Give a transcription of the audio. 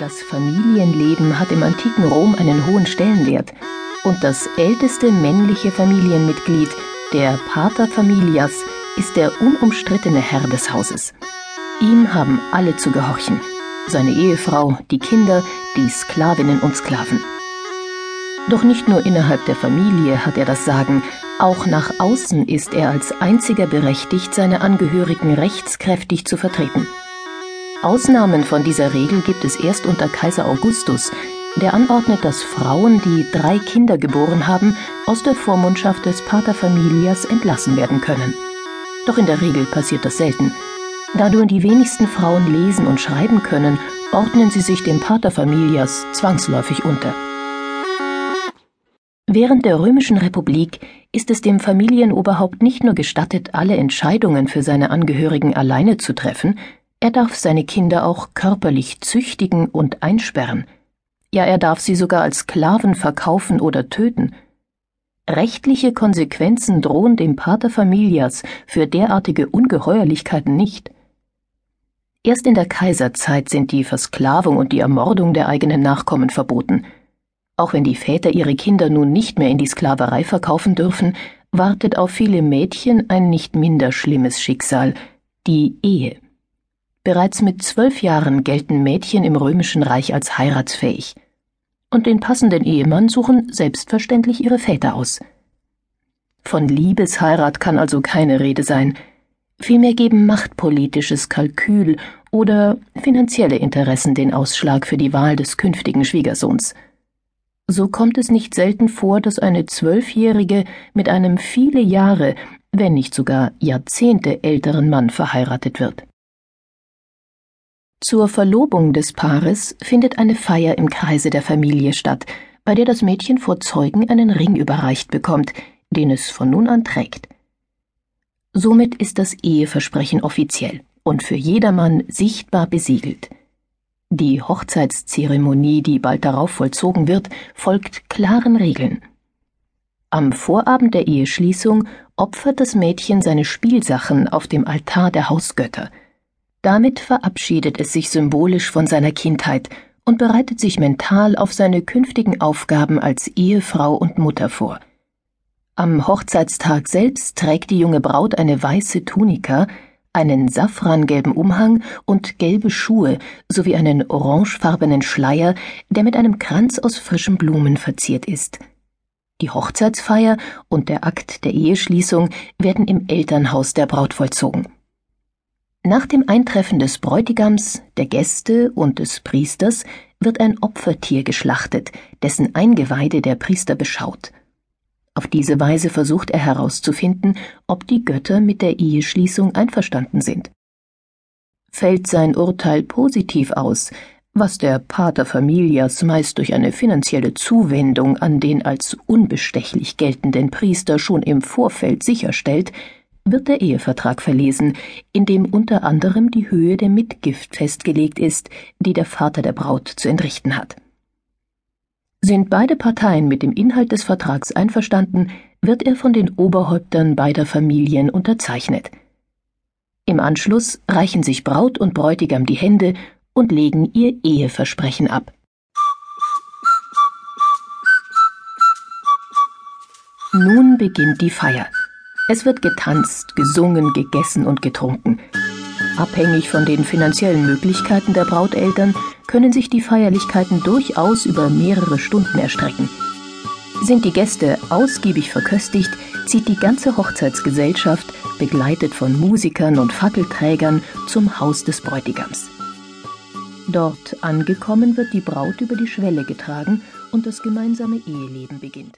Das Familienleben hat im antiken Rom einen hohen Stellenwert und das älteste männliche Familienmitglied, der Pater Familias, ist der unumstrittene Herr des Hauses. Ihm haben alle zu gehorchen, seine Ehefrau, die Kinder, die Sklavinnen und Sklaven. Doch nicht nur innerhalb der Familie hat er das Sagen, auch nach außen ist er als einziger berechtigt, seine Angehörigen rechtskräftig zu vertreten. Ausnahmen von dieser Regel gibt es erst unter Kaiser Augustus, der anordnet, dass Frauen, die drei Kinder geboren haben, aus der Vormundschaft des Paterfamilias entlassen werden können. Doch in der Regel passiert das selten. Da nur die wenigsten Frauen lesen und schreiben können, ordnen sie sich dem Paterfamilias zwangsläufig unter. Während der Römischen Republik ist es dem Familienoberhaupt nicht nur gestattet, alle Entscheidungen für seine Angehörigen alleine zu treffen, er darf seine Kinder auch körperlich züchtigen und einsperren. Ja, er darf sie sogar als Sklaven verkaufen oder töten. Rechtliche Konsequenzen drohen dem Pater Familias für derartige Ungeheuerlichkeiten nicht. Erst in der Kaiserzeit sind die Versklavung und die Ermordung der eigenen Nachkommen verboten. Auch wenn die Väter ihre Kinder nun nicht mehr in die Sklaverei verkaufen dürfen, wartet auf viele Mädchen ein nicht minder schlimmes Schicksal, die Ehe. Bereits mit zwölf Jahren gelten Mädchen im römischen Reich als heiratsfähig. Und den passenden Ehemann suchen selbstverständlich ihre Väter aus. Von Liebesheirat kann also keine Rede sein. Vielmehr geben machtpolitisches Kalkül oder finanzielle Interessen den Ausschlag für die Wahl des künftigen Schwiegersohns. So kommt es nicht selten vor, dass eine Zwölfjährige mit einem viele Jahre, wenn nicht sogar Jahrzehnte älteren Mann verheiratet wird. Zur Verlobung des Paares findet eine Feier im Kreise der Familie statt, bei der das Mädchen vor Zeugen einen Ring überreicht bekommt, den es von nun an trägt. Somit ist das Eheversprechen offiziell und für jedermann sichtbar besiegelt. Die Hochzeitszeremonie, die bald darauf vollzogen wird, folgt klaren Regeln. Am Vorabend der Eheschließung opfert das Mädchen seine Spielsachen auf dem Altar der Hausgötter – damit verabschiedet es sich symbolisch von seiner Kindheit und bereitet sich mental auf seine künftigen Aufgaben als Ehefrau und Mutter vor. Am Hochzeitstag selbst trägt die junge Braut eine weiße Tunika, einen safrangelben Umhang und gelbe Schuhe sowie einen orangefarbenen Schleier, der mit einem Kranz aus frischen Blumen verziert ist. Die Hochzeitsfeier und der Akt der Eheschließung werden im Elternhaus der Braut vollzogen. Nach dem Eintreffen des Bräutigams, der Gäste und des Priesters wird ein Opfertier geschlachtet, dessen Eingeweide der Priester beschaut. Auf diese Weise versucht er herauszufinden, ob die Götter mit der Eheschließung einverstanden sind. Fällt sein Urteil positiv aus, was der Pater Familias meist durch eine finanzielle Zuwendung an den als unbestechlich geltenden Priester schon im Vorfeld sicherstellt, wird der Ehevertrag verlesen, in dem unter anderem die Höhe der Mitgift festgelegt ist, die der Vater der Braut zu entrichten hat. Sind beide Parteien mit dem Inhalt des Vertrags einverstanden, wird er von den Oberhäuptern beider Familien unterzeichnet. Im Anschluss reichen sich Braut und Bräutigam die Hände und legen ihr Eheversprechen ab. Nun beginnt die Feier. Es wird getanzt, gesungen, gegessen und getrunken. Abhängig von den finanziellen Möglichkeiten der Brauteltern können sich die Feierlichkeiten durchaus über mehrere Stunden erstrecken. Sind die Gäste ausgiebig verköstigt, zieht die ganze Hochzeitsgesellschaft, begleitet von Musikern und Fackelträgern, zum Haus des Bräutigams. Dort angekommen wird die Braut über die Schwelle getragen und das gemeinsame Eheleben beginnt.